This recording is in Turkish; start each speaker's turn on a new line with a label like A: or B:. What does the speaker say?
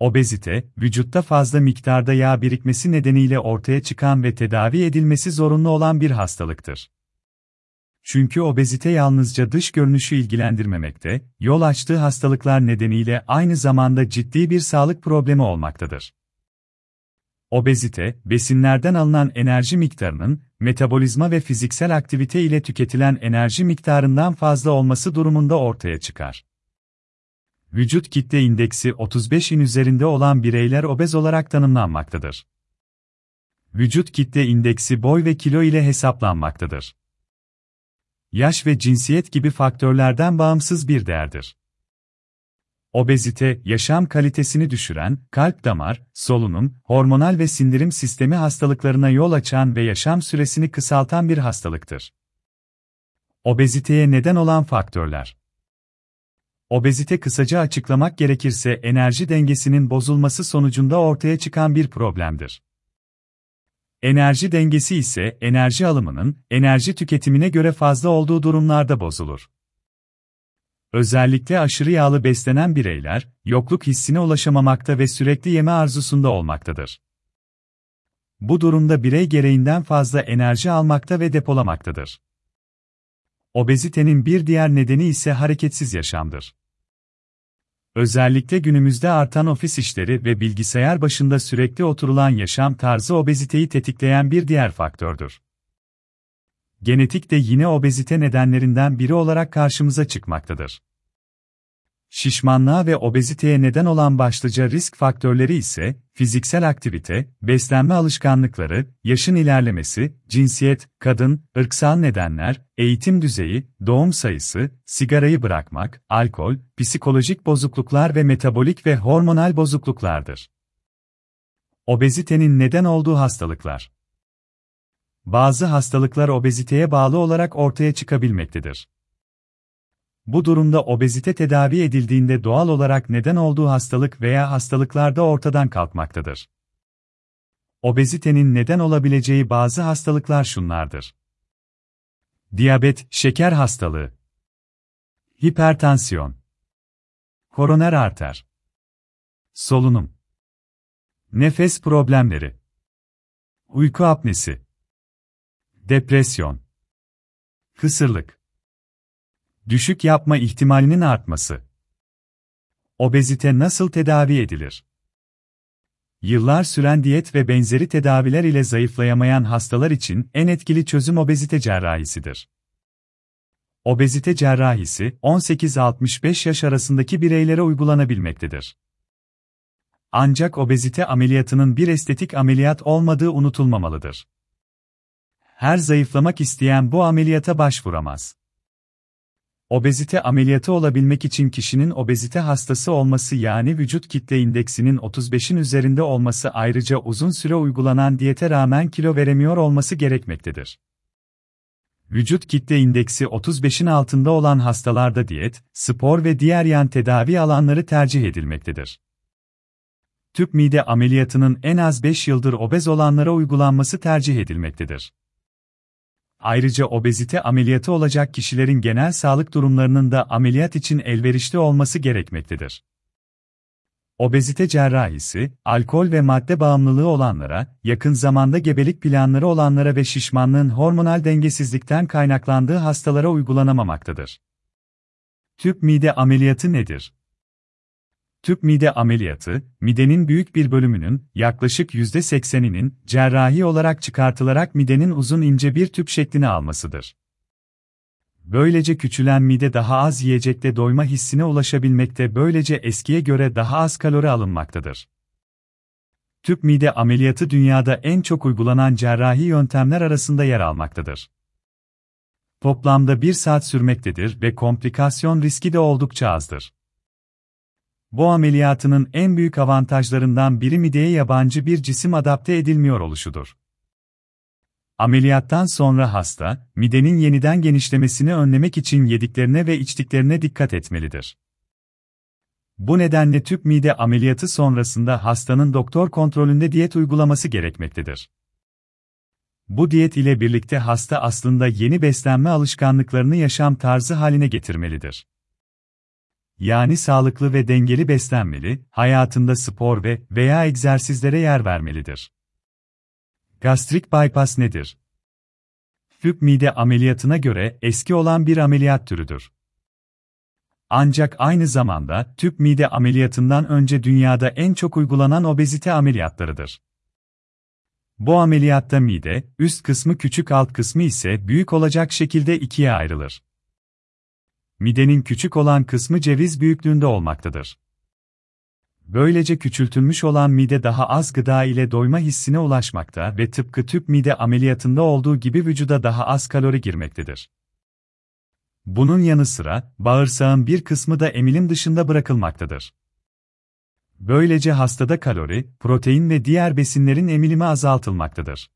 A: Obezite, vücutta fazla miktarda yağ birikmesi nedeniyle ortaya çıkan ve tedavi edilmesi zorunlu olan bir hastalıktır. Çünkü obezite yalnızca dış görünüşü ilgilendirmemekte, yol açtığı hastalıklar nedeniyle aynı zamanda ciddi bir sağlık problemi olmaktadır. Obezite, besinlerden alınan enerji miktarının, metabolizma ve fiziksel aktivite ile tüketilen enerji miktarından fazla olması durumunda ortaya çıkar. Vücut kitle indeksi 35'in üzerinde olan bireyler obez olarak tanımlanmaktadır. Vücut kitle indeksi boy ve kilo ile hesaplanmaktadır. Yaş ve cinsiyet gibi faktörlerden bağımsız bir değerdir. Obezite, yaşam kalitesini düşüren, kalp damar, solunum, hormonal ve sindirim sistemi hastalıklarına yol açan ve yaşam süresini kısaltan bir hastalıktır. Obeziteye neden olan faktörler Obezite kısaca açıklamak gerekirse enerji dengesinin bozulması sonucunda ortaya çıkan bir problemdir. Enerji dengesi ise enerji alımının enerji tüketimine göre fazla olduğu durumlarda bozulur. Özellikle aşırı yağlı beslenen bireyler, yokluk hissine ulaşamamakta ve sürekli yeme arzusunda olmaktadır. Bu durumda birey gereğinden fazla enerji almakta ve depolamaktadır. Obezitenin bir diğer nedeni ise hareketsiz yaşamdır. Özellikle günümüzde artan ofis işleri ve bilgisayar başında sürekli oturulan yaşam tarzı obeziteyi tetikleyen bir diğer faktördür. Genetik de yine obezite nedenlerinden biri olarak karşımıza çıkmaktadır. Şişmanlığa ve obeziteye neden olan başlıca risk faktörleri ise fiziksel aktivite, beslenme alışkanlıkları, yaşın ilerlemesi, cinsiyet, kadın, ırksal nedenler, eğitim düzeyi, doğum sayısı, sigarayı bırakmak, alkol, psikolojik bozukluklar ve metabolik ve hormonal bozukluklardır. Obezitenin neden olduğu hastalıklar Bazı hastalıklar obeziteye bağlı olarak ortaya çıkabilmektedir. Bu durumda obezite tedavi edildiğinde doğal olarak neden olduğu hastalık veya hastalıklarda ortadan kalkmaktadır. Obezitenin neden olabileceği bazı hastalıklar şunlardır. Diyabet, şeker hastalığı, hipertansiyon, koroner arter, solunum, nefes problemleri, uyku apnesi, depresyon, kısırlık, düşük yapma ihtimalinin artması. Obezite nasıl tedavi edilir? Yıllar süren diyet ve benzeri tedaviler ile zayıflayamayan hastalar için en etkili çözüm obezite cerrahisidir. Obezite cerrahisi 18-65 yaş arasındaki bireylere uygulanabilmektedir. Ancak obezite ameliyatının bir estetik ameliyat olmadığı unutulmamalıdır. Her zayıflamak isteyen bu ameliyata başvuramaz. Obezite ameliyatı olabilmek için kişinin obezite hastası olması yani vücut kitle indeksinin 35'in üzerinde olması ayrıca uzun süre uygulanan diyete rağmen kilo veremiyor olması gerekmektedir. Vücut kitle indeksi 35'in altında olan hastalarda diyet, spor ve diğer yan tedavi alanları tercih edilmektedir. Tüp mide ameliyatının en az 5 yıldır obez olanlara uygulanması tercih edilmektedir. Ayrıca obezite ameliyatı olacak kişilerin genel sağlık durumlarının da ameliyat için elverişli olması gerekmektedir. Obezite cerrahisi, alkol ve madde bağımlılığı olanlara, yakın zamanda gebelik planları olanlara ve şişmanlığın hormonal dengesizlikten kaynaklandığı hastalara uygulanamamaktadır. Tüp mide ameliyatı nedir? Tüp mide ameliyatı, midenin büyük bir bölümünün, yaklaşık %80'inin, cerrahi olarak çıkartılarak midenin uzun ince bir tüp şeklini almasıdır. Böylece küçülen mide daha az yiyecekte doyma hissine ulaşabilmekte böylece eskiye göre daha az kalori alınmaktadır. Tüp mide ameliyatı dünyada en çok uygulanan cerrahi yöntemler arasında yer almaktadır. Toplamda bir saat sürmektedir ve komplikasyon riski de oldukça azdır. Bu ameliyatının en büyük avantajlarından biri mideye yabancı bir cisim adapte edilmiyor oluşudur. Ameliyattan sonra hasta, midenin yeniden genişlemesini önlemek için yediklerine ve içtiklerine dikkat etmelidir. Bu nedenle tüp mide ameliyatı sonrasında hastanın doktor kontrolünde diyet uygulaması gerekmektedir. Bu diyet ile birlikte hasta aslında yeni beslenme alışkanlıklarını yaşam tarzı haline getirmelidir. Yani sağlıklı ve dengeli beslenmeli, hayatında spor ve veya egzersizlere yer vermelidir. Gastrik bypass nedir? Tüp mide ameliyatına göre eski olan bir ameliyat türüdür. Ancak aynı zamanda tüp mide ameliyatından önce dünyada en çok uygulanan obezite ameliyatlarıdır. Bu ameliyatta mide, üst kısmı küçük alt kısmı ise büyük olacak şekilde ikiye ayrılır. Midenin küçük olan kısmı ceviz büyüklüğünde olmaktadır. Böylece küçültülmüş olan mide daha az gıda ile doyma hissine ulaşmakta ve tıpkı tüp mide ameliyatında olduğu gibi vücuda daha az kalori girmektedir. Bunun yanı sıra, bağırsağın bir kısmı da emilim dışında bırakılmaktadır. Böylece hastada kalori, protein ve diğer besinlerin emilimi azaltılmaktadır.